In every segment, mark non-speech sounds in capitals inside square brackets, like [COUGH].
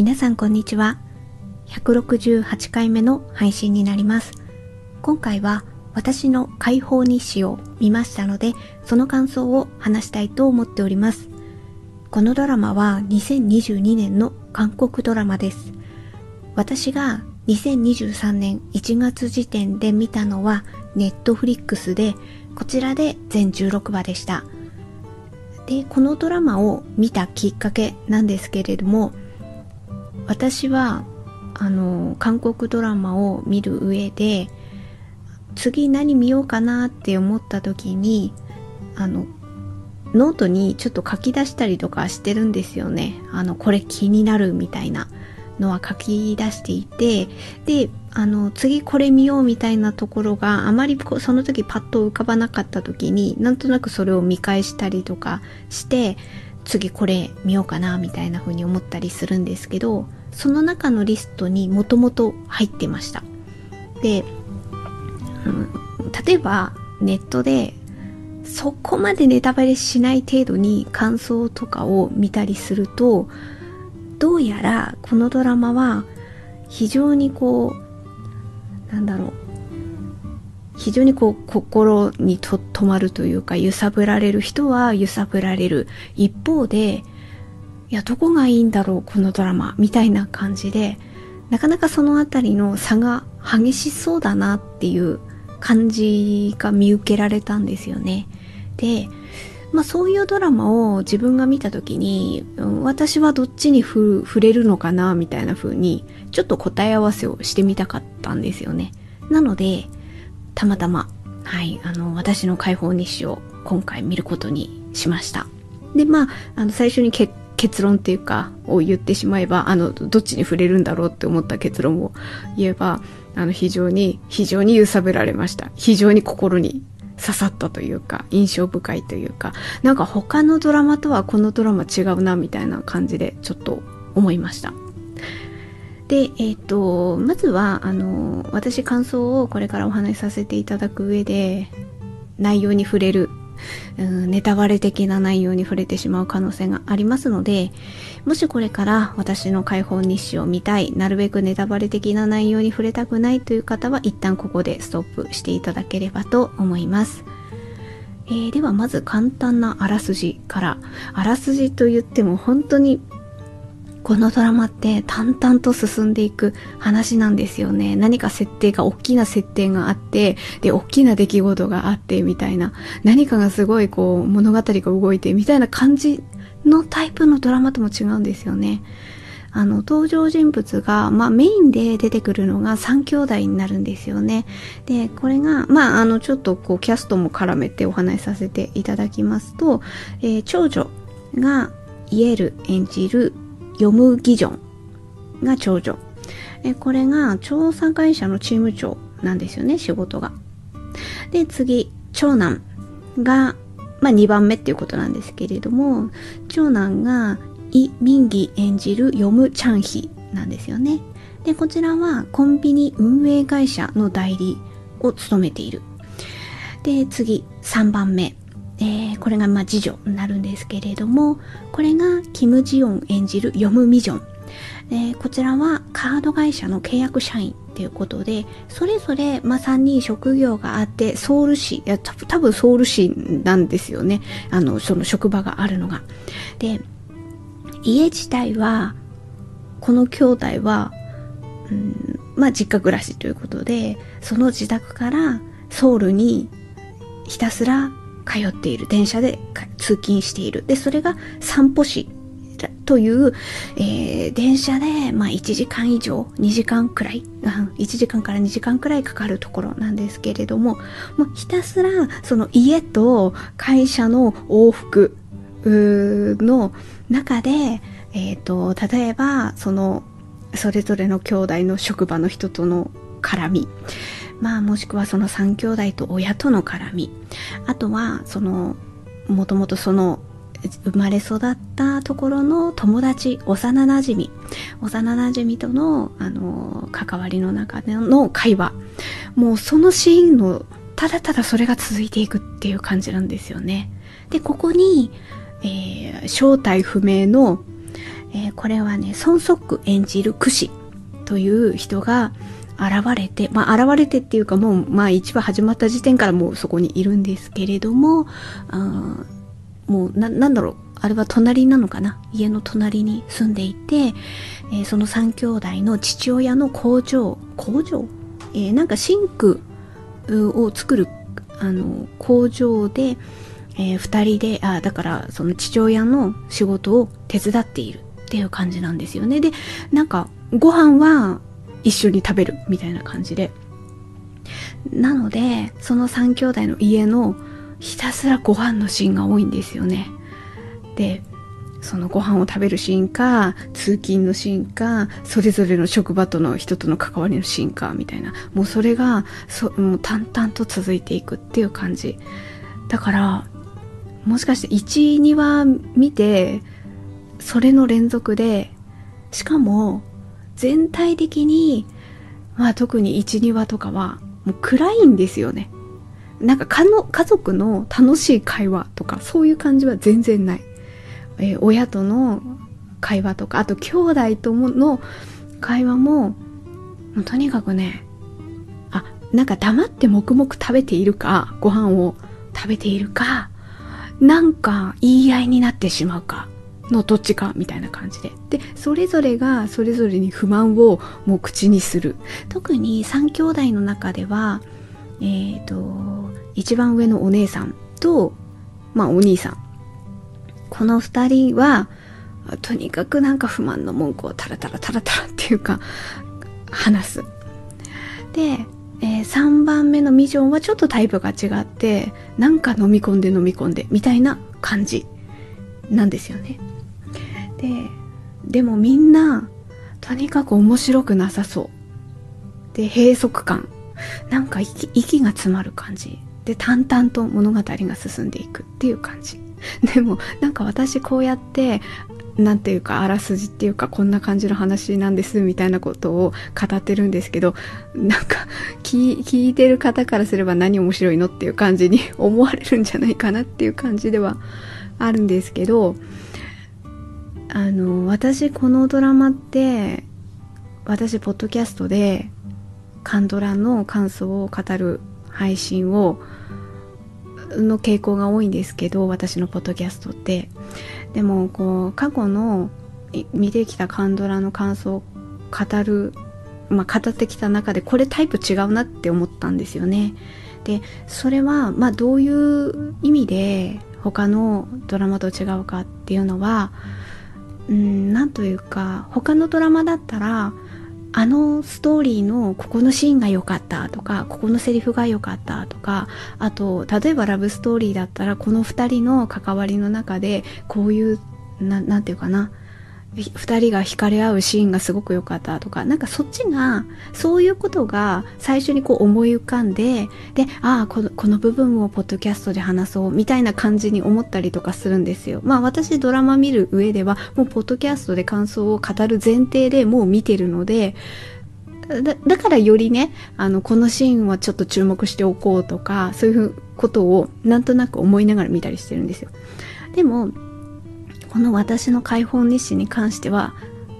皆さんこんにちは。168回目の配信になります。今回は私の解放日誌を見ましたので、その感想を話したいと思っております。このドラマは2022年の韓国ドラマです。私が2023年1月時点で見たのはネットフリックスで、こちらで全16話でした。で、このドラマを見たきっかけなんですけれども、私は、あの、韓国ドラマを見る上で、次何見ようかなって思った時に、あの、ノートにちょっと書き出したりとかしてるんですよね。あの、これ気になるみたいなのは書き出していて、で、あの、次これ見ようみたいなところがあまりその時パッと浮かばなかった時に、なんとなくそれを見返したりとかして、次これ見ようかなみたいな風に思ったりするんですけど、その中のリストにもともと入ってました。で、うん、例えばネットでそこまでネタバレしない程度に感想とかを見たりするとどうやらこのドラマは非常にこうなんだろう非常にこう心にと止まるというか揺さぶられる人は揺さぶられる一方でいやどこがいいんだろうこのドラマみたいな感じでなかなかそのあたりの差が激しそうだなっていう感じが見受けられたんですよね。で、まあそういうドラマを自分が見た時に、私はどっちに触れるのかなみたいな風に、ちょっと答え合わせをしてみたかったんですよね。なので、たまたま、はい、あの、私の解放日誌を今回見ることにしました。で、まあ、あの、最初に結結論っていうか、を言ってしまえば、あの、どっちに触れるんだろうって思った結論を言えば、あの、非常に、非常に揺さぶられました。非常に心に刺さったというか、印象深いというか、なんか他のドラマとはこのドラマ違うな、みたいな感じで、ちょっと思いました。で、えっ、ー、と、まずは、あの、私感想をこれからお話しさせていただく上で、内容に触れるうん、ネタバレ的な内容に触れてしまう可能性がありますので、もしこれから私の解放日誌を見たい、なるべくネタバレ的な内容に触れたくないという方は一旦ここでストップしていただければと思います。えー、ではまず簡単なあらすじから、あらすじと言っても本当にこのドラマって淡々と進んでいく話なんですよね。何か設定が、大きな設定があって、で、大きな出来事があって、みたいな。何かがすごいこう、物語が動いて、みたいな感じのタイプのドラマとも違うんですよね。あの、登場人物が、まあ、メインで出てくるのが3兄弟になるんですよね。で、これが、まあ、あの、ちょっとこう、キャストも絡めてお話しさせていただきますと、えー、長女がイエル演じるヨムギジョンが長女。えこれが調査会社のチーム長なんですよね、仕事が。で、次、長男が、まあ2番目っていうことなんですけれども、長男がイ・ミンギ演じるヨム・チャンヒなんですよね。で、こちらはコンビニ運営会社の代理を務めている。で、次、3番目。えー、これがまあ次女になるんですけれども、これがキム・ジヨン演じるヨム・ミジョン。えー、こちらはカード会社の契約社員っていうことで、それぞれ、まあ、3人職業があって、ソウル市、いや、多分ソウル市なんですよね。あの、その職場があるのが。で、家自体は、この兄弟は、うん、まあ、実家暮らしということで、その自宅からソウルにひたすら通っている。電車で通勤している。で、それが散歩市という、えー、電車で、まあ、1時間以上、2時間くらい、1時間から2時間くらいかかるところなんですけれども、もうひたすら、その家と会社の往復の中で、えっ、ー、と、例えば、その、それぞれの兄弟の職場の人との絡み、まあもしくはその三兄弟と親との絡み、あとはその、もともとその生まれ育ったところの友達、幼馴染幼馴染との、あの、関わりの中での会話。もうそのシーンの、ただただそれが続いていくっていう感じなんですよね。で、ここに、えー、正体不明の、えー、これはね、孫則演じるクシという人が現れて、まあ現れてっていうかもう、まあ一話始まった時点からもうそこにいるんですけれども、あもうな、なんだろう、あれは隣なのかな？家の隣に住んでいて、えー、その三兄弟の父親の工場、工場？えー、なんかシンクを作るあの工場で、えー、2人であだからその父親の仕事を手伝っているっていう感じなんですよね。でなんかご飯は一緒に食べるみたいな感じで。なのでその3兄弟の家のひたすらご飯のシーンが多いんですよね。でそのご飯を食べるシーンか通勤のシーンかそれぞれの職場との人との関わりのシーンかみたいな。もうそれがそもう淡々と続いていくっていう感じ。だからもしかして12話見てそれの連続でしかも全体的にまあ特に12話とかはもう暗いんですよね。なんかかの家族の楽しい会話とかそういう感じは全然ない。えー、親との会話とかあと兄弟との会話ももうとにかくねあなんか黙って黙々食べているかご飯を食べているかなんか言い合いになってしまうか。のどっちかみたいな感じで。で、それぞれがそれぞれに不満をもう口にする。特に3兄弟の中では、えっ、ー、と、一番上のお姉さんと、まあお兄さんこの二人は、とにかくなんか不満の文句をタラタラタラタラっていうか、話す。で、えー、3番目のミジョンはちょっとタイプが違って、なんか飲み込んで飲み込んで、みたいな感じなんですよね。で、でもみんな、とにかく面白くなさそう。で、閉塞感。なんか息息が詰まる感じ。で、淡々と物語が進んでいくっていう感じ。でもなんか私こうやってなんていうかあらすじっていうかこんな感じの話なんですみたいなことを語ってるんですけどなんか聞いてる方からすれば何面白いのっていう感じに思われるんじゃないかなっていう感じではあるんですけどあの私このドラマって私ポッドキャストでカンドラの感想を語る配信をの傾向が多いんですけど私のポッドキャストって。でもこう過去の見てきたカンドラの感想を語るまあ語ってきた中でこれタイプ違うなって思ったんですよね。でそれはまあどういう意味で他のドラマと違うかっていうのはうんなんというか他のドラマだったらあのストーリーのここのシーンが良かったとかここのセリフが良かったとかあと例えばラブストーリーだったらこの2人の関わりの中でこういう何て言うかな2人が惹かれ合うシーンがすごく良かったとかなんかそっちがそういうことが最初にこう思い浮かんででああこのこの部分をポッドキャストで話そうみたいな感じに思ったりとかするんですよ。まあ私ドラマ見る上ではもうポッドキャストで感想を語る前提でもう見てるのでだだからよりねあのこのシーンはちょっと注目しておこうとかそういうことをなんとなく思いながら見たりしてるんですよ。でもこの私の解放日誌に関しては、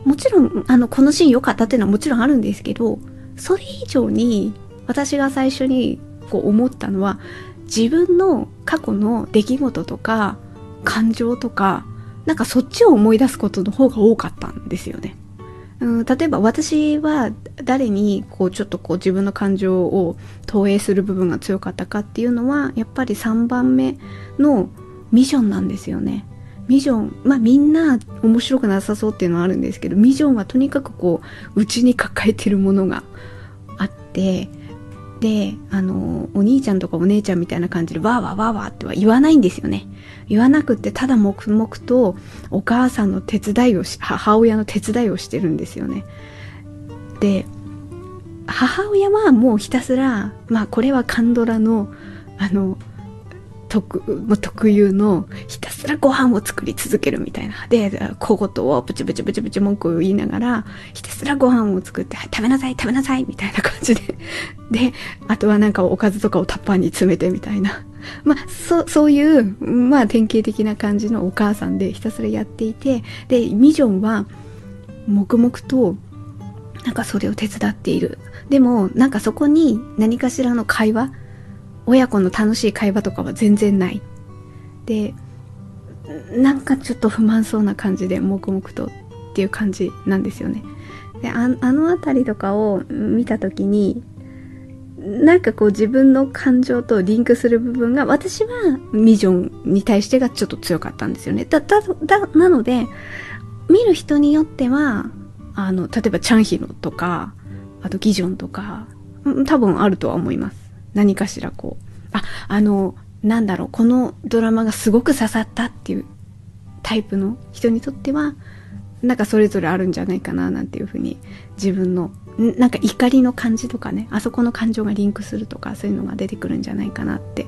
もちろん、あの、このシーン良かったっていうのはもちろんあるんですけど、それ以上に私が最初にこう思ったのは、自分の過去の出来事とか、感情とか、なんかそっちを思い出すことの方が多かったんですよね。うん、例えば私は誰にこうちょっとこう自分の感情を投影する部分が強かったかっていうのはやっぱり3番目のミッションなんですよね。ミジョン、まあみんな面白くなさそうっていうのはあるんですけど、ミジョンはとにかくこう、内に抱えてるものがあって、で、あの、お兄ちゃんとかお姉ちゃんみたいな感じでわーわーわーわーっては言わないんですよね。言わなくってただ黙々とお母さんの手伝いをし、母親の手伝いをしてるんですよね。で、母親はもうひたすら、まあこれはカンドラの、あの、特特有のひたすらご飯を作り続けるみたいな。で、小言をプチプチプチプチ文句を言いながら、ひたすらご飯を作って、食べなさい食べなさいみたいな感じで。[LAUGHS] で、あとはなんかおかずとかをタッパーに詰めてみたいな。[LAUGHS] まあ、そ、そういう、まあ典型的な感じのお母さんでひたすらやっていて、で、ミジョンは、黙々と、なんかそれを手伝っている。でも、なんかそこに何かしらの会話親子の楽しい会話とかは全然ない。で、なんかちょっと不満そうな感じで黙々とっていう感じなんですよね。で、あの辺りとかを見た時に、なんかこう自分の感情とリンクする部分が私はミジョンに対してがちょっと強かったんですよね。だ、だ、だ、なので、見る人によっては、あの、例えばチャンヒロとか、あとギジョンとか、多分あるとは思います。何かしらこう、あ、あの、なんだろう、このドラマがすごく刺さったっていうタイプの人にとっては、なんかそれぞれあるんじゃないかななんていうふうに自分のなんか怒りの感じとかねあそこの感情がリンクするとかそういうのが出てくるんじゃないかなって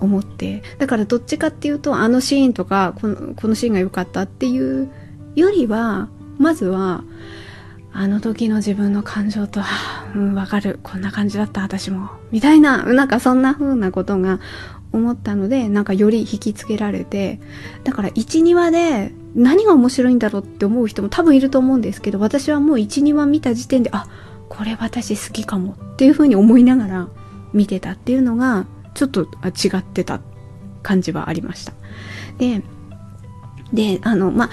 思ってだからどっちかっていうとあのシーンとかこのこのシーンが良かったっていうよりはまずはあの時の自分の感情と、うん、わかる。こんな感じだった、私も。みたいな、なんかそんな風なことが思ったので、なんかより引きつけられて、だから1、2話で何が面白いんだろうって思う人も多分いると思うんですけど、私はもう1、2話見た時点で、あ、これ私好きかもっていう風に思いながら見てたっていうのが、ちょっと違ってた感じはありました。で、で、あの、まあ、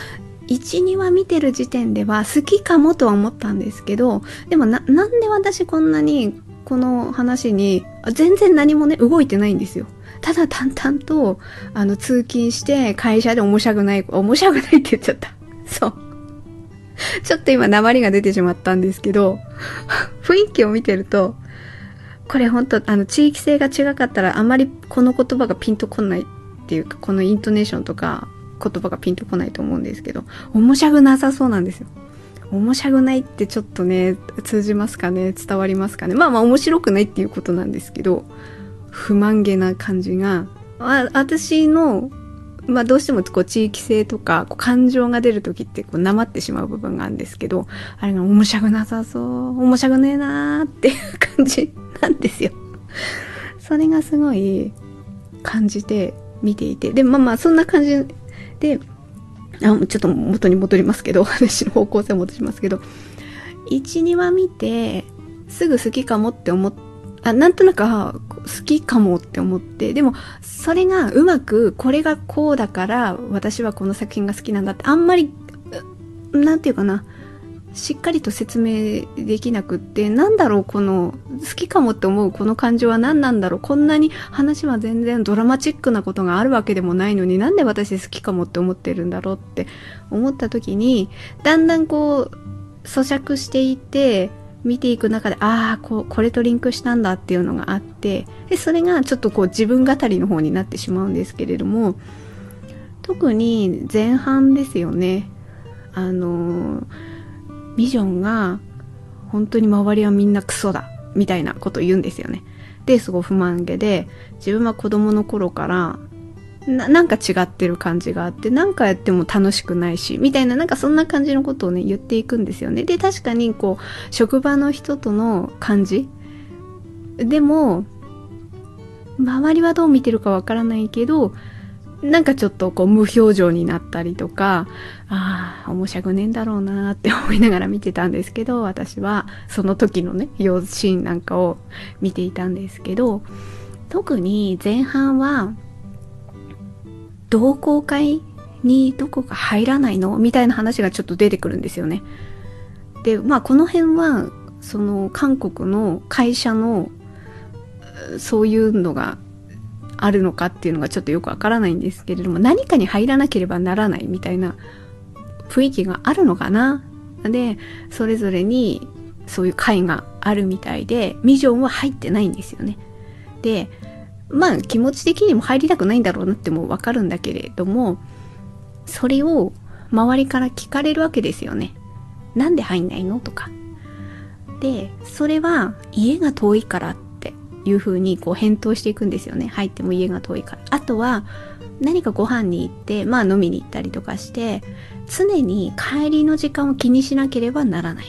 1、2話見てる時点では好きかもとは思ったんですけど、でもな、なんで私こんなにこの話に全然何もね、動いてないんですよ。ただ淡々と、あの、通勤して会社で面白くない、面白くないって言っちゃった。そう。ちょっと今鉛が出てしまったんですけど、雰囲気を見てると、これ本当あの、地域性が違かったらあまりこの言葉がピンとこないっていうか、このイントネーションとか、言葉がピンとこないと思うんですけど、面白くなさそうなんですよ。面白くないってちょっとね、通じますかね？伝わりますかね？まあまあ面白くないっていうことなんですけど、不満げな感じが、あ私の、まあどうしてもこう地域性とかこう感情が出る時ってこうなまってしまう部分があるんですけど、あれが面白くなさそう、面白くねえなーっていう感じなんですよ。それがすごい感じて見ていて、で、まあまあそんな感じで、あちょっと元に戻りますけど、[LAUGHS] 話の方向性戻しますけど、1、2話見て、すぐ好きかもって思っあ、なんとなく、好きかもって思って、でも、それがうまく、これがこうだから、私はこの作品が好きなんだって、あんまり、なんていうかな、しっかりと説明できなくって、なんだろう、この、好きかもって思うこの感情は何なんだろう、こんなに話は全然ドラマチックなことがあるわけでもないのに、なんで私好きかもって思ってるんだろうって思った時に、だんだんこう、咀嚼していて、見ていく中で、ああ、こ、これとリンクしたんだっていうのがあって、で、それがちょっとこう自分語りの方になってしまうんですけれども、特に前半ですよね。あのービジョンが本当に周りはみんなクソだみたいなこと言うんですよね。で、すごい不満げで、自分は子供の頃からな、なんか違ってる感じがあって、なんかやっても楽しくないし、みたいな、なんかそんな感じのことをね、言っていくんですよね。で、確かに、こう、職場の人との感じでも、周りはどう見てるかわからないけど、なんかちょっとこう無表情になったりとか、ああ、面白くねえんだろうなって思いながら見てたんですけど、私はその時のね、用シーンなんかを見ていたんですけど、特に前半は、同好会にどこか入らないの？みたいな話がちょっと出てくるんですよね。で、まあこの辺は、その韓国の会社のそういうのがあるのかっていうのがちょっとよくわからないんですけれども、何かに入らなければならないみたいな雰囲気があるのかな？で、それぞれにそういう会があるみたいで、ミジョンは入ってないんですよね。で、まあ気持ち的にも入りたくないんだろうなってもわかるんだけれども、それを周りから聞かれるわけですよね。なんで入んないの？とか。で、それは家が遠いからっていう風にこう返答していくんですよね。入っても家が遠いから。あとは、何かご飯に行って、まあ飲みに行ったりとかして、常に帰りの時間を気にしなければならない。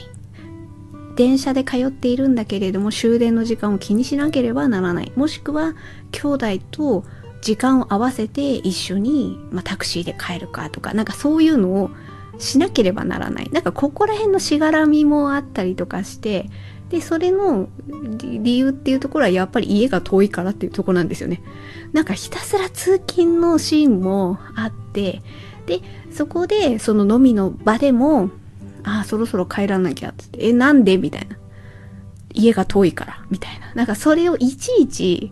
電車で通っているんだけれども終電の時間を気にしなければならない。もしくは兄弟と時間を合わせて一緒に、まあ、タクシーで帰るかとか、なんかそういうのをしなければならない。なんかここら辺のしがらみもあったりとかして、で、それの理由っていうところはやっぱり家が遠いからっていうところなんですよね。なんかひたすら通勤のシーンもあって、で、そこでその飲みの場でも、ああ、そろそろ帰らなきゃって、え、なんで？みたいな。家が遠いから、みたいな。なんかそれをいちいち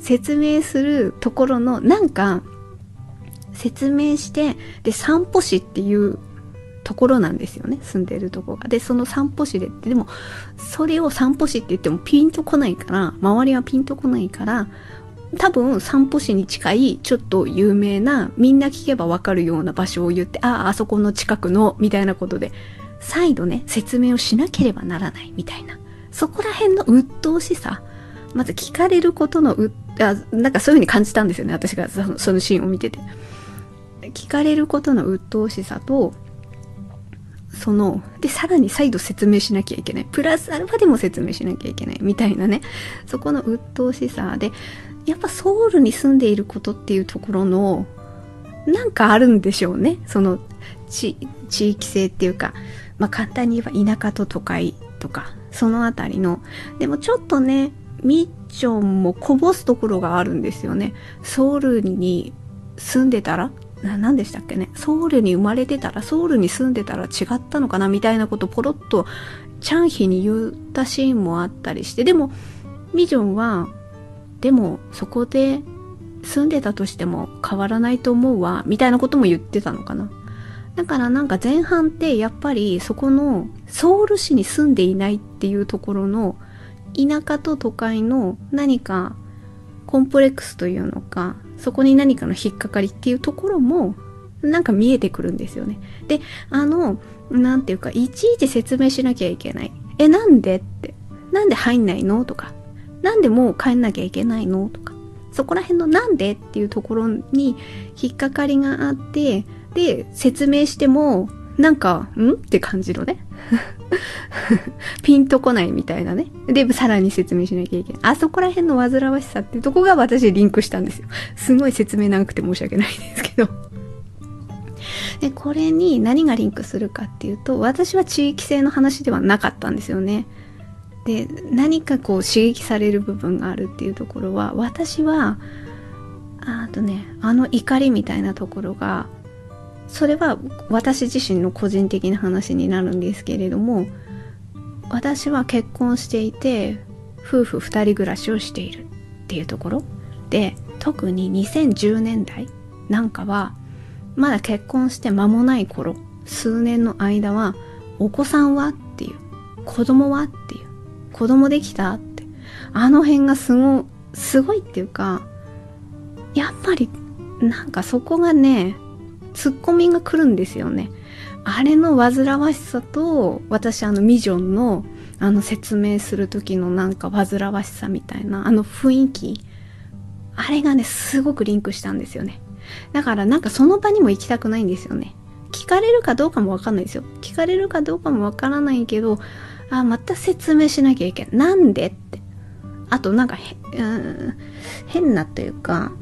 説明するところの、なんか、説明して、で、散歩市っていうところなんですよね住んでるとこが。でその散歩市でってでもそれを散歩市って言ってもピンとこないから周りはピンとこないから多分散歩市に近いちょっと有名なみんな聞けばわかるような場所を言ってあああそこの近くのみたいなことで再度ね説明をしなければならないみたいな。そこら辺の鬱陶しさまず聞かれることのうあなんかそういう風に感じたんですよね私がそのそのシーンを見てて。聞かれることの鬱陶しさとその、で、さらに再度説明しなきゃいけない。プラスアルファでも説明しなきゃいけない。みたいなね。そこの鬱陶しさで、やっぱソウルに住んでいることっていうところの、なんかあるんでしょうね。その、地、地域性っていうか、まあ簡単に言えば田舎と都会とか、そのあたりの。でもちょっとね、ミッチョンもこぼすところがあるんですよね。ソウルに住んでたら何でしたっけね？ソウルに生まれてたらソウルに住んでたら違ったのかなみたいなことポロッとチャンヒに言ったシーンもあったりしてでもミジョンはでもそこで住んでたとしても変わらないと思うわみたいなことも言ってたのかな。だからなんか前半ってやっぱりそこのソウル市に住んでいないっていうところの田舎と都会の何かコンプレックスというのかそこに何かの引っかかりっていうところもなんか見えてくるんですよね。で、あの、なんていうか、いちいち説明しなきゃいけない。え、なんでって。なんで入んないのとか。なんでもう帰んなきゃいけないのとか。そこら辺のなんでっていうところに引っかかりがあって、で、説明しても、なんか、ん？って感じのね。[LAUGHS] ピンとこないみたいなね。で、さらに説明しなきゃいけない。あそこら辺の煩わしさっていうとこが私リンクしたんですよ。すごい説明長くて申し訳ないですけど。で、これに何がリンクするかっていうと、私は地域性の話ではなかったんですよね。で、何かこう刺激される部分があるっていうところは、私は、あとね、あの怒りみたいなところが、それは私自身の個人的な話になるんですけれども私は結婚していて夫婦2人暮らしをしているっていうところ。で特に2010年代なんかはまだ結婚して間もない頃数年の間はお子さんはっていう子供はっていう子供できたってあの辺がすごすごいっていうかやっぱりなんかそこがねツッコミが来るんですよね。あれの煩わしさと、私あのミジョンのあの説明する時のなんか煩わしさみたいな、あの雰囲気、あれがね、すごくリンクしたんですよね。だからなんかその場にも行きたくないんですよね。聞かれるかどうかもわかんないですよ。聞かれるかどうかもわからないけど、あ、また説明しなきゃいけない。なんでって。あとなんかへ、うん、変なというか、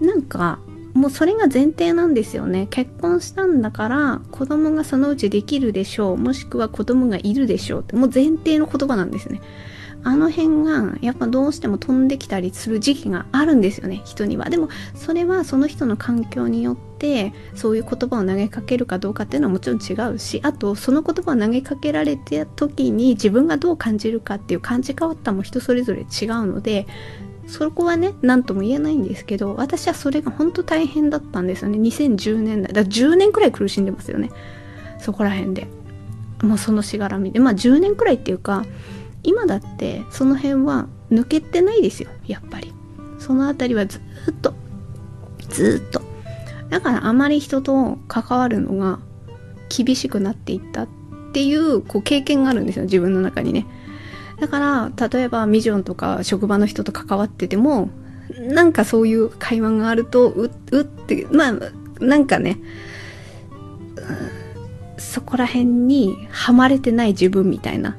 なんか、もうそれが前提なんですよね。結婚したんだから子供がそのうちできるでしょう。もしくは子供がいるでしょうって。もう前提の言葉なんですね。あの辺がやっぱどうしても飛んできたりする時期があるんですよね。人には。でもそれはその人の環境によってそういう言葉を投げかけるかどうかっていうのはもちろん違うしあとその言葉を投げかけられた時に自分がどう感じるかっていう感じ方も人それぞれ違うのでそこはね何とも言えないんですけど私はそれが本当大変だったんですよね。2010年代。だから10年くらい苦しんでますよね。そこら辺で。もうそのしがらみで。まあ10年くらいっていうか今だってその辺は抜けてないですよ。やっぱり。その辺りはずっと。ずっと。だからあまり人と関わるのが厳しくなっていったっていうこう経験があるんですよ。自分の中にね。だから例えばミジョンとか職場の人と関わっててもなんかそういう会話があるとううってまあなんかね、そこら辺にはまれてない自分みたいな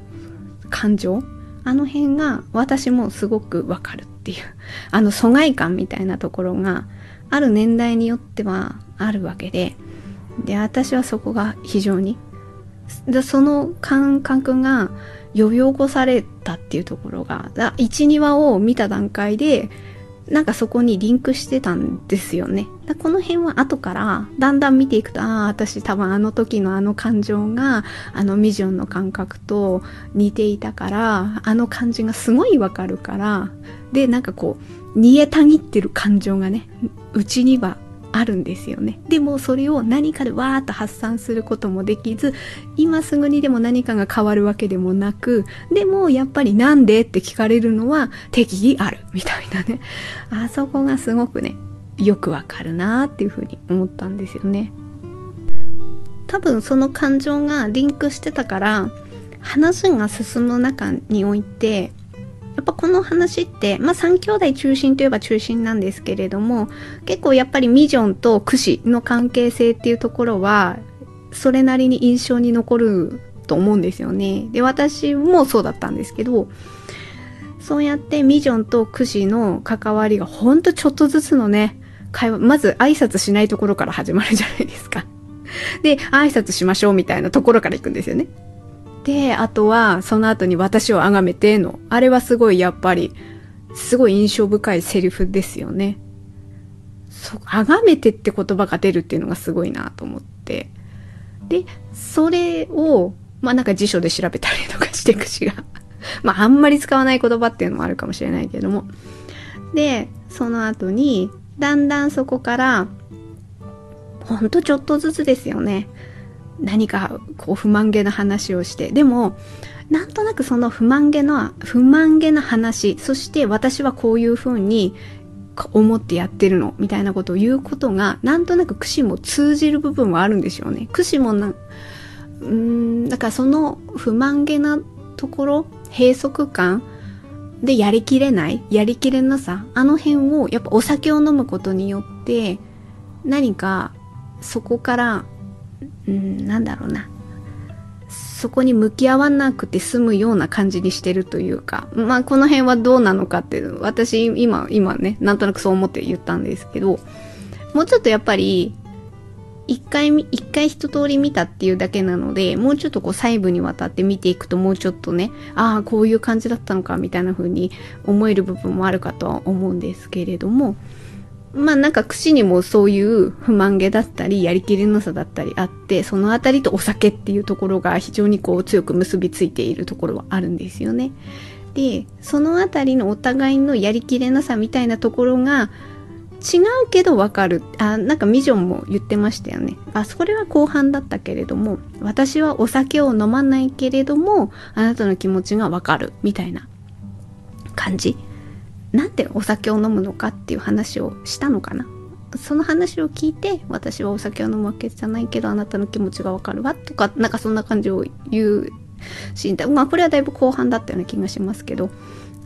感情あの辺が私もすごくわかるっていうあの疎外感みたいなところがある年代によってはあるわけでで私はそこが非常にその感覚が呼び起こされたっていうところが12話を見た段階でなんかそこにリンクしてたんですよね。この辺は後からだんだん見ていくと、ああ、私多分あの時のあの感情があのミジョンの感覚と似ていたから、あの感じがすごいわかるから、で、なんかこう、煮えたぎってる感情がね、うちにはあるんですよね。でもそれを何かでわーっと発散することもできず、今すぐにでも何かが変わるわけでもなく、でもやっぱりなんでって聞かれるのは適宜あるみたいなね。あそこがすごくね、よくわかるなーっていうふうに思ったんですよね。多分その感情がリンクしてたから、話が進む中において、やっぱこの話って、まあ3兄弟中心といえば中心なんですけれども、結構やっぱりミジョンとクシの関係性っていうところは、それなりに印象に残ると思うんですよね。で、私もそうだったんですけど、そうやってミジョンとクシの関わりがほんとちょっとずつのね、会話、まず挨拶しないところから始まるじゃないですか。で、挨拶しましょうみたいなところから行くんですよね。で、あとは、その後に私を崇めての、あれはすごいやっぱり、すごい印象深いセリフですよね。そう、崇めてって言葉が出るっていうのがすごいなと思って。で、それを、まあなんか辞書で調べたりとかしてくしが [LAUGHS] まああんまり使わない言葉っていうのもあるかもしれないけども。で、その後に、だんだんそこから、ほんとちょっとずつですよね。何かこう不満げな話をして、でも、なんとなくその不満げな、不満げな話、そして私はこういうふうに思ってやってるの、みたいなことを言うことが、なんとなく串も通じる部分はあるんでしょうね。串もな、うん、だからその不満げなところ、閉塞感でやりきれない、やりきれなさ、あの辺をやっぱお酒を飲むことによって、何かそこからうん、なんだろうな。そこに向き合わなくて済むような感じにしてるというか、まあこの辺はどうなのかって、私今、今ね、なんとなくそう思って言ったんですけど、もうちょっとやっぱり、一回、一回一通り見たっていうだけなので、もうちょっとこう細部にわたって見ていくともうちょっとね、ああ、こういう感じだったのかみたいな風に思える部分もあるかとは思うんですけれども、まあなんか串にもそういう不満げだったり、やりきれなさだったりあって、そのあたりとお酒っていうところが非常にこう強く結びついているところはあるんですよね。で、そのあたりのお互いのやりきれなさみたいなところが違うけどわかる。あ、なんかミジョンも言ってましたよね。あ、それは後半だったけれども、私はお酒を飲まないけれども、あなたの気持ちがわかる。みたいな感じ。なんでお酒を飲むのかっていう話をしたのかな。その話を聞いて私はお酒を飲むわけじゃないけどあなたの気持ちがわかるわとかなんかそんな感じを言うシーンまあこれはだいぶ後半だったような気がしますけど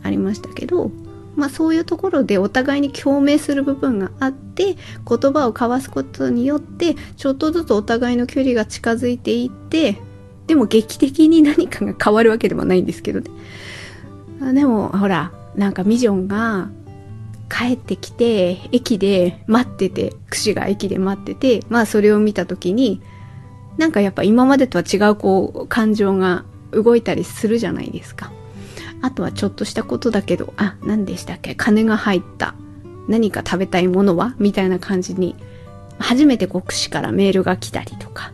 ありましたけどまあそういうところでお互いに共鳴する部分があって言葉を交わすことによってちょっとずつお互いの距離が近づいていってでも劇的に何かが変わるわけではないんですけどね。でもほらなんかミジョンが帰ってきて、駅で待ってて、串が駅で待ってて、まあそれを見た時に、なんかやっぱ今までとは違うこう感情が動いたりするじゃないですか。あとはちょっとしたことだけど、あ、何でしたっけ？金が入った。何か食べたいものは？みたいな感じに、初めてこう串からメールが来たりとか。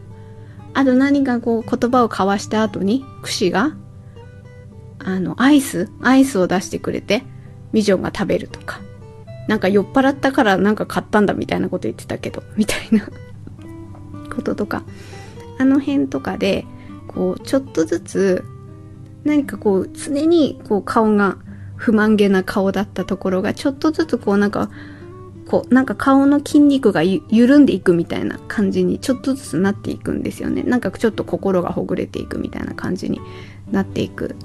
あと何かこう言葉を交わした後に、串があの、アイス？アイスを出してくれて、ミジョンが食べるとか。なんか酔っ払ったからなんか買ったんだみたいなこと言ってたけど、みたいな [LAUGHS] こととか。あの辺とかで、こう、ちょっとずつ、何かこう、常にこう顔が不満げな顔だったところが、ちょっとずつこうなんか、こう、なんか顔の筋肉が緩んでいくみたいな感じにちょっとずつなっていくんですよね。なんかちょっと心がほぐれていくみたいな感じになっていく。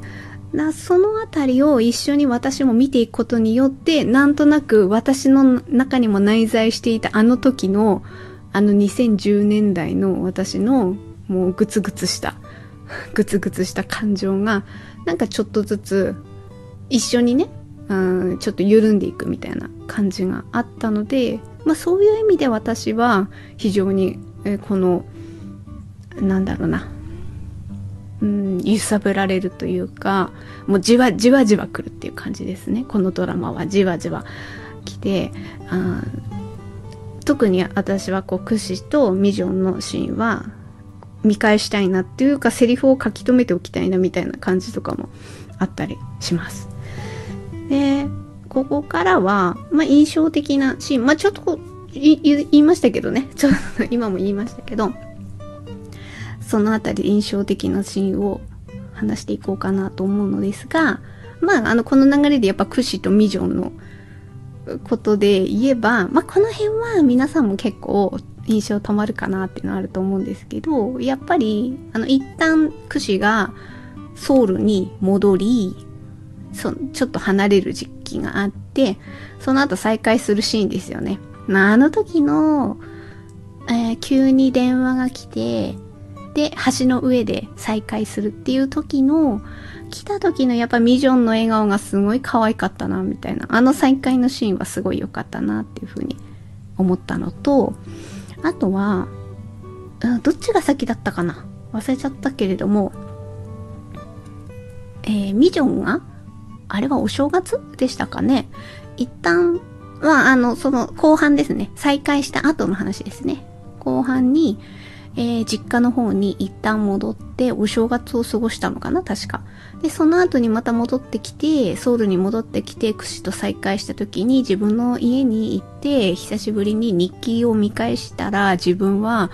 なそのあたりを一緒に私も見ていくことによってなんとなく私の中にも内在していたあの時のあの2010年代の私のもうグツグツした [LAUGHS] グツグツした感情がなんかちょっとずつ一緒にねうんちょっと緩んでいくみたいな感じがあったので、まあ、そういう意味で私は非常にこのなんだろうなうん、揺さぶられるというかもうじわじわじわくるっていう感じですねこのドラマはじわじわ来てあ特に私はこうクシとミジョンのシーンは見返したいなっていうかセリフを書き留めておきたいなみたいな感じとかもあったりします。でここからは、まあ、印象的なシーンまあちょっと言いましたけどねちょっと今も言いましたけどそのあたり印象的なシーンを話していこうかなと思うのですが、まあ、あの、この流れでやっぱクシとミジョンのことで言えば、まあ、この辺は皆さんも結構印象たまるかなっていうのはあると思うんですけど、やっぱり、あの、一旦クシがソウルに戻り、そちょっと離れる時期があって、その後再会するシーンですよね。まあ、あの時の、えー、急に電話が来て、で橋の上で再会するっていう時の来た時のやっぱミジョンの笑顔がすごい可愛かったなみたいな。あの再会のシーンはすごい良かったなっていうふうに思ったのとあとは、うん、どっちが先だったかな？忘れちゃったけれどもえー、ミジョンがあれはお正月でしたかね？一旦はあのその後半ですね。再会した後の話ですね。後半にえー、実家の方に一旦戻ってお正月を過ごしたのかな確か。で、その後にまた戻ってきて、ソウルに戻ってきて、クシと再会した時に自分の家に行って、久しぶりに日記を見返したら、自分は、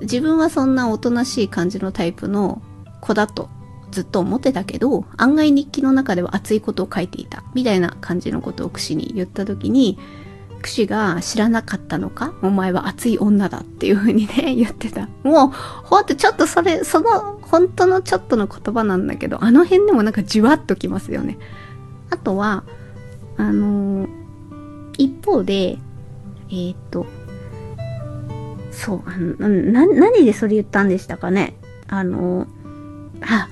自分はそんなおとなしい感じのタイプの子だとずっと思ってたけど、案外日記の中では熱いことを書いていた、みたいな感じのことをクシに言った時に、クシが知らなかったのかお前は熱い女だっていう風にね、[LAUGHS] 言ってた。もう、ほんとちょっとそれ、その、本当のちょっとの言葉なんだけど、あの辺でもなんかじわっときますよね。あとは、あのー、一方で、えー、っと、そう、あの、な、何でそれ言ったんでしたかねあのー、あ、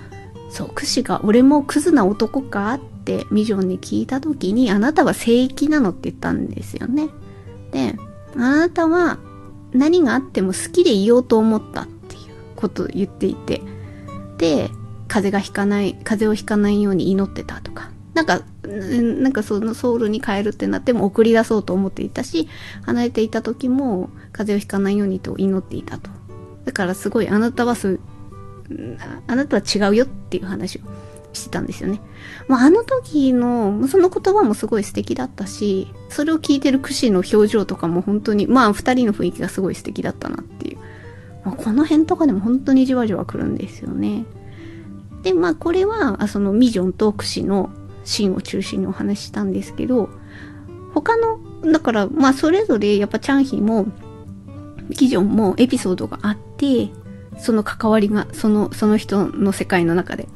そう、クシが、俺もクズな男かってミジョンに聞いた時に、あなたは聖域なのって言ったんですよね。で、あなたは何があっても好きでいようと思ったっていうことを言っていて、で、風邪がひかない、風邪をひかないように祈ってたとか、なんか、なんかそのソウルに帰るってなっても送り出そうと思っていたし、離れていた時も風邪をひかないようにと祈っていたと。だからすごいあなたはそう、あなたは違うよっていう話をしてたんですよね。まあ、あの時の、その言葉もすごい素敵だったし、それを聞いてるクシの表情とかも本当に、まあ、二人の雰囲気がすごい素敵だったなっていう。まあ、この辺とかでも本当にじわじわ来るんですよね。で、まあ、これは、そのミジョンとクシのシーンを中心にお話ししたんですけど、他の、だから、まあ、それぞれやっぱチャンヒも、キジョンもエピソードがあって、その関わりが、その、その人の世界の中で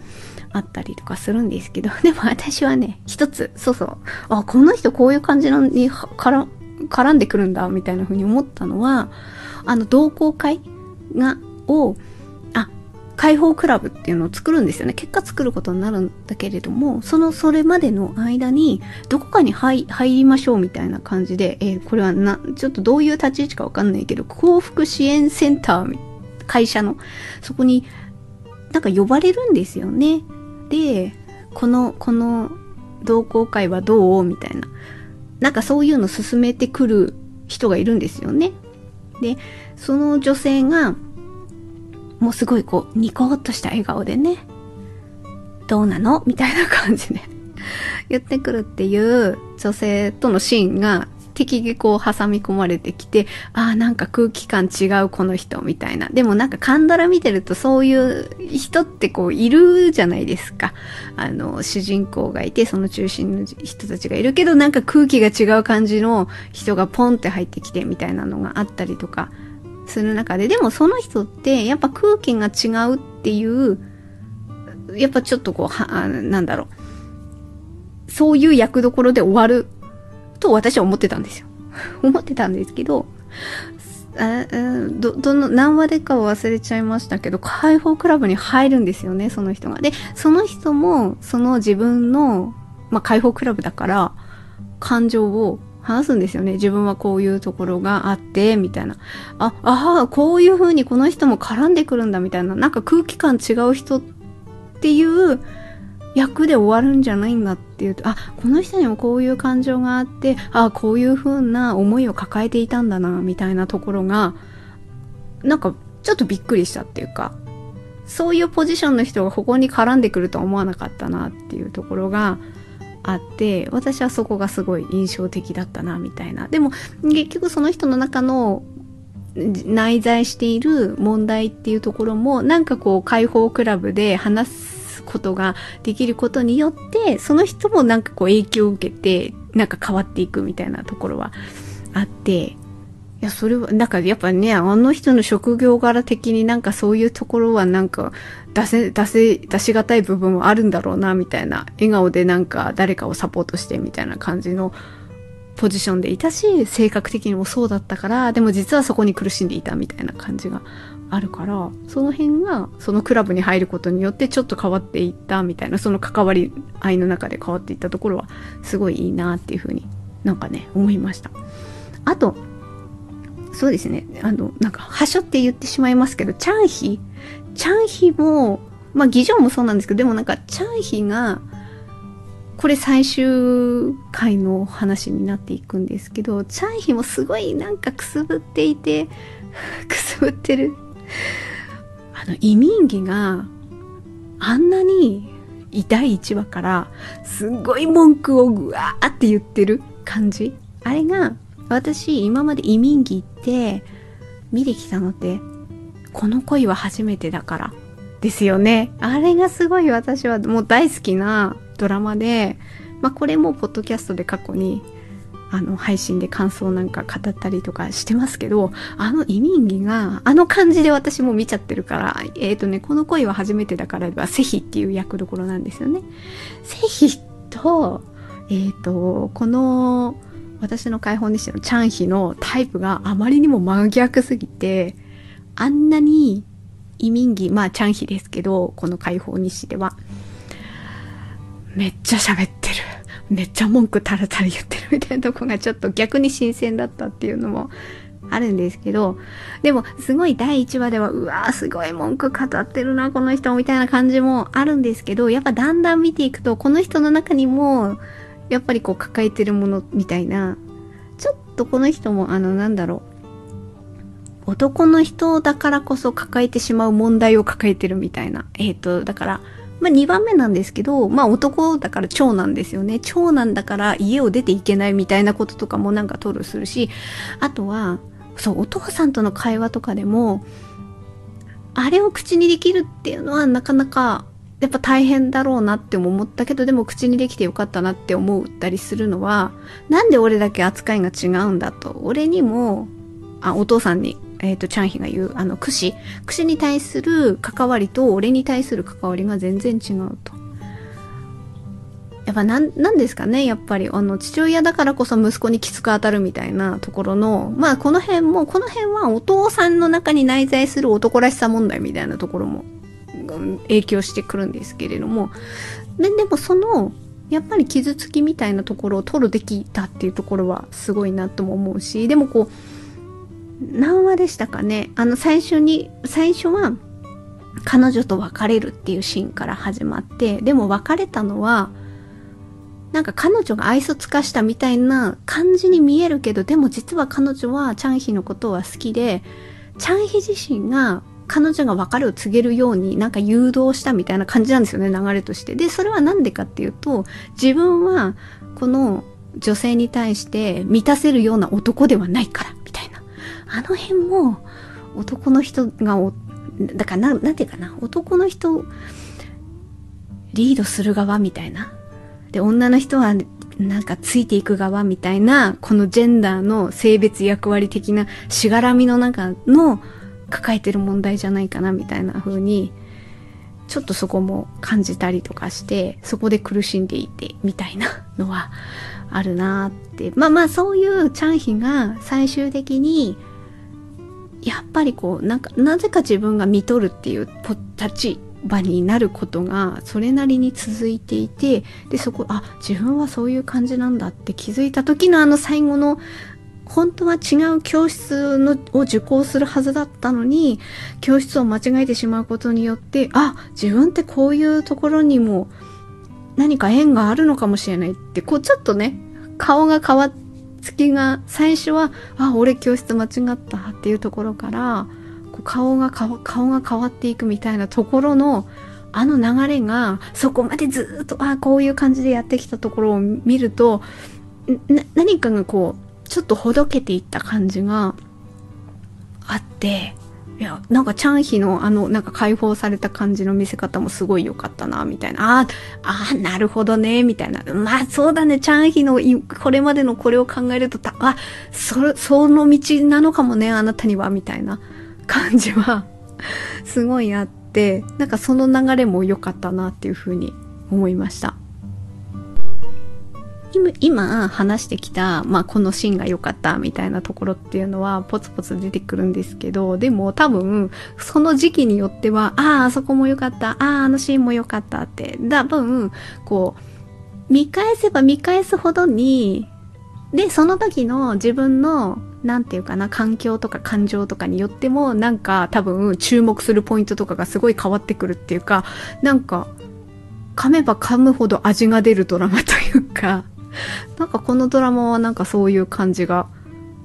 あったりとかするんですけど、[LAUGHS] でも私はね、一つ、そうそう、あ、この人こういう感じのに絡絡んでくるんだ、みたいな風に思ったのは、あの、同好会が、を、あ、解放クラブっていうのを作るんですよね。結果作ることになるんだけれども、その、それまでの間に、どこかに入入りましょうみたいな感じで、えー、これはな、ちょっとどういう立ち位置かわかんないけど、幸福支援センター、会社の、そこに、なんか呼ばれるんですよね。で、この、この同好会はどう？みたいな。なんかそういうの進めてくる人がいるんですよね。で、その女性が、もうすごいこう、ニコッとした笑顔でね、どうなの？みたいな感じで [LAUGHS] 言ってくるっていう女性とのシーンが敵にこう挟み込まれてきて、ああ、なんか空気感違うこの人みたいな。でもなんかカンドラ見てるとそういう人ってこういるじゃないですか。あの、主人公がいて、その中心の人たちがいるけど、なんか空気が違う感じの人がポンって入ってきてみたいなのがあったりとかする中で、でもその人ってやっぱ空気が違うっていうやっぱちょっとこう、は、なんだろう。そういう役どころで終わると私は思ってたんですよ。[LAUGHS] 思ってたんですけど、あど、どの、何話でかは忘れちゃいましたけど、解放クラブに入るんですよね、その人が。で、その人も、その自分の、まあ、解放クラブだから、感情を話すんですよね。自分はこういうところがあって、みたいな。あ、ああ、こういう風にこの人も絡んでくるんだ、みたいな。なんか空気感違う人っていう役で終わるんじゃないんだっていうと、あ、この人にもこういう感情があって、あ、こういう風な思いを抱えていたんだな、みたいなところが、なんかちょっとびっくりしたっていうか、そういうポジションの人がここに絡んでくるとは思わなかったなっていうところが、あって私はそこがすごい印象的だったなみたいな。でも結局その人の中の内在している問題っていうところもなんかこう解放クラブで話すことができることによってその人もなんかこう影響を受けてなんか変わっていくみたいなところはあっていや、それは、なんかやっぱね、あの人の職業柄的になんかそういうところはなんか出せ、出せ、出しがたい部分はあるんだろうな、みたいな。笑顔でなんか誰かをサポートしてみたいな感じのポジションでいたし、性格的にもそうだったから、でも実はそこに苦しんでいたみたいな感じがあるから、その辺がそのクラブに入ることによってちょっと変わっていったみたいな、その関わり合いの中で変わっていったところはすごいいいなっていうふうになんかね、思いました。あと、そうですね。あの、なんか、はしょって言ってしまいますけど、チャンヒチャンヒも、まあ、議場もそうなんですけど、でもなんか、チャンヒが、これ最終回の話になっていくんですけど、チャンヒもすごいなんかくすぶっていて、[LAUGHS] くすぶってる。[LAUGHS] あの、移民儀があんなに第1話からすっごい文句をぐわーって言ってる感じ？あれが私今まで移民儀って見てきたのってこの恋は初めてだからですよね。あれがすごい私はもう大好きなドラマでまあこれもポッドキャストで過去にあの配信で感想なんか語ったりとかしてますけどあの移民儀があの感じで私も見ちゃってるからえっ、ー、とねこの恋は初めてだからはセヒっていう役どころなんですよねセヒとえっ、ー、とこの私の解放日誌のチャンヒのタイプがあまりにも真逆すぎて、あんなに移民儀、まあチャンヒですけど、この解放日誌では、めっちゃ喋ってる。めっちゃ文句タラタラ言ってるみたいなとこがちょっと逆に新鮮だったっていうのもあるんですけど、でもすごい第1話では、うわーすごい文句語ってるな、この人みたいな感じもあるんですけど、やっぱだんだん見ていくと、この人の中にも、やっぱりこう抱えてるものみたいな、ちょっとこの人もあのなんだろう、男の人だからこそ抱えてしまう問題を抱えてるみたいな。えっ、ー、と、だから、まあ2番目なんですけど、まあ男だから長男ですよね。長男だから家を出ていけないみたいなこととかもなんか吐露するし、あとは、そう、お父さんとの会話とかでも、あれを口にできるっていうのはなかなかやっぱ大変だろうなって思ったけど、でも口にできてよかったなって思ったりするのは、なんで俺だけ扱いが違うんだと。俺にも、あ、お父さんに、えっ、ー、と、チャンヒが言う、あの、串。串に対する関わりと、俺に対する関わりが全然違うと。やっぱなん、なんですかねやっぱり、あの、父親だからこそ息子にきつく当たるみたいなところの、まあ、この辺も、この辺はお父さんの中に内在する男らしさ問題みたいなところも影響してくるんですけれどもででもそのやっぱり傷つきみたいなところを取るべきだっていうところはすごいなとも思うしでもこう何話でしたかね？あの最初に最初は彼女と別れるっていうシーンから始まってでも別れたのはなんか彼女が愛想つかしたみたいな感じに見えるけどでも実は彼女はチャンヒのことは好きでチャンヒ自身が彼女が別れを告げるようになんか誘導したみたいな感じなんですよね、流れとして。で、それは何でかっていうと、自分はこの女性に対して満たせるような男ではないから、あの辺も男の人がだからな、なんていうかな、男の人リードする側みたいな。で、女の人はなんかついていく側みたいな、このジェンダーの性別役割的なしがらみの中の抱えてる問題じゃないかなみたいな風にちょっとそこも感じたりとかしてそこで苦しんでいてみたいなのはあるなってまあまあそういうチャンヒが最終的にやっぱりこうなんかなぜか自分が見とるっていう立場になることがそれなりに続いていてでそこあ自分はそういう感じなんだって気づいた時のあの最後の本当は違う教室のを受講するはずだったのに教室を間違えてしまうことによってあ自分ってこういうところにも何か縁があるのかもしれないってこうちょっとね顔が変わつきが最初はあ俺教室間違ったっていうところからこう顔が顔が変わっていくみたいなところのあの流れがそこまでずっとあこういう感じでやってきたところを見ると何かがこうちょっとほどけていった感じがあって、いや、なんかチャンヒのあの、なんか解放された感じの見せ方もすごい良かったな、みたいな。ああ、ああなるほどね、みたいな。まあそうだね、チャンヒのこれまでのこれを考えると、あ、そ、その道なのかもね、あなたには、みたいな感じは、すごいあって、なんかその流れも良かったなっていうふうに思いました。今話してきた、まあ、このシーンが良かったみたいなところっていうのはポツポツ出てくるんですけどでも多分その時期によってはあああそこも良かったあああのシーンも良かったって多分こう見返せば見返すほどにでその時の自分の何て言うかな環境とか感情とかによってもなんか多分注目するポイントとかがすごい変わってくるっていうかなんか噛めば噛むほど味が出るドラマというか [LAUGHS] なんかこのドラマはなんかそういう感じが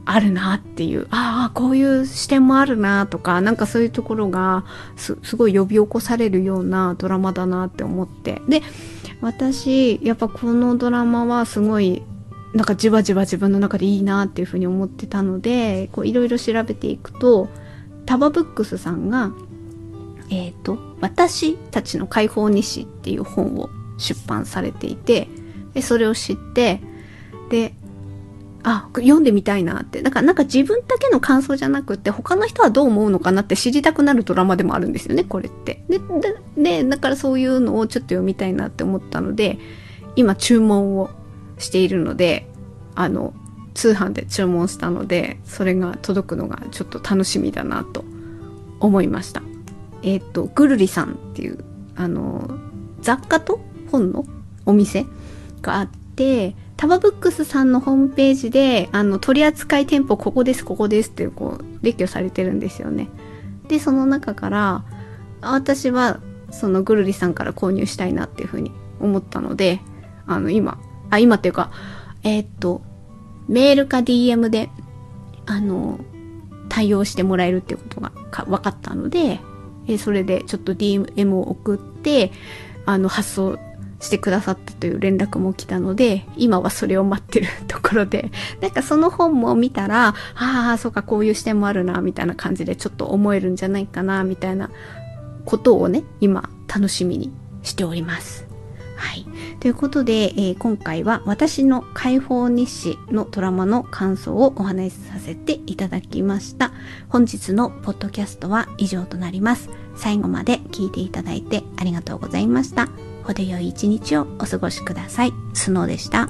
あるなっていう、ああ、こういう視点もあるなとか、なんかそういうところがすごい呼び起こされるようなドラマだなって思って。で、私、やっぱこのドラマはすごい、なんかじわじわ自分の中でいいなっていうふうに思ってたので、こういろいろ調べていくと、タバブックスさんが、えっ、ー、と、私たちの解放日誌っていう本を出版されていて、で、それを知って、で、あ、読んでみたいなって。だからなんか自分だけの感想じゃなくて他の人はどう思うのかなって知りたくなるドラマでもあるんですよね、これって。で、で、だからそういうのをちょっと読みたいなって思ったので、今注文をしているので、あの、通販で注文したので、それが届くのがちょっと楽しみだなと思いました。えっ、ー、と、ぐるりさんっていう、あの、雑貨と本のお店があって、タバブックスさんのホームページで、あの、取扱い店舗ここです、ここですっていう、こう、列挙されてるんですよね。で、その中から、私は、そのぐるりさんから購入したいなっていうふうに思ったので、あの、今、あ、今っていうか、えー、っと、メールか DM で、あの、対応してもらえるっていうことが分かったので、えそれでちょっと DM を送って、あの、発送してくださったという連絡も来たので、今はそれを待ってるところで、なんかその本も見たら、ああ、そうか、こういう視点もあるな、みたいな感じでちょっと思えるんじゃないかな、みたいなことをね、今楽しみにしております。はい。ということで、えー、今回は私の解放日誌のドラマの感想をお話しさせていただきました。本日のポッドキャストは以上となります。最後まで聞いていただいてありがとうございました。程よい一日をお過ごしください。スノーでした。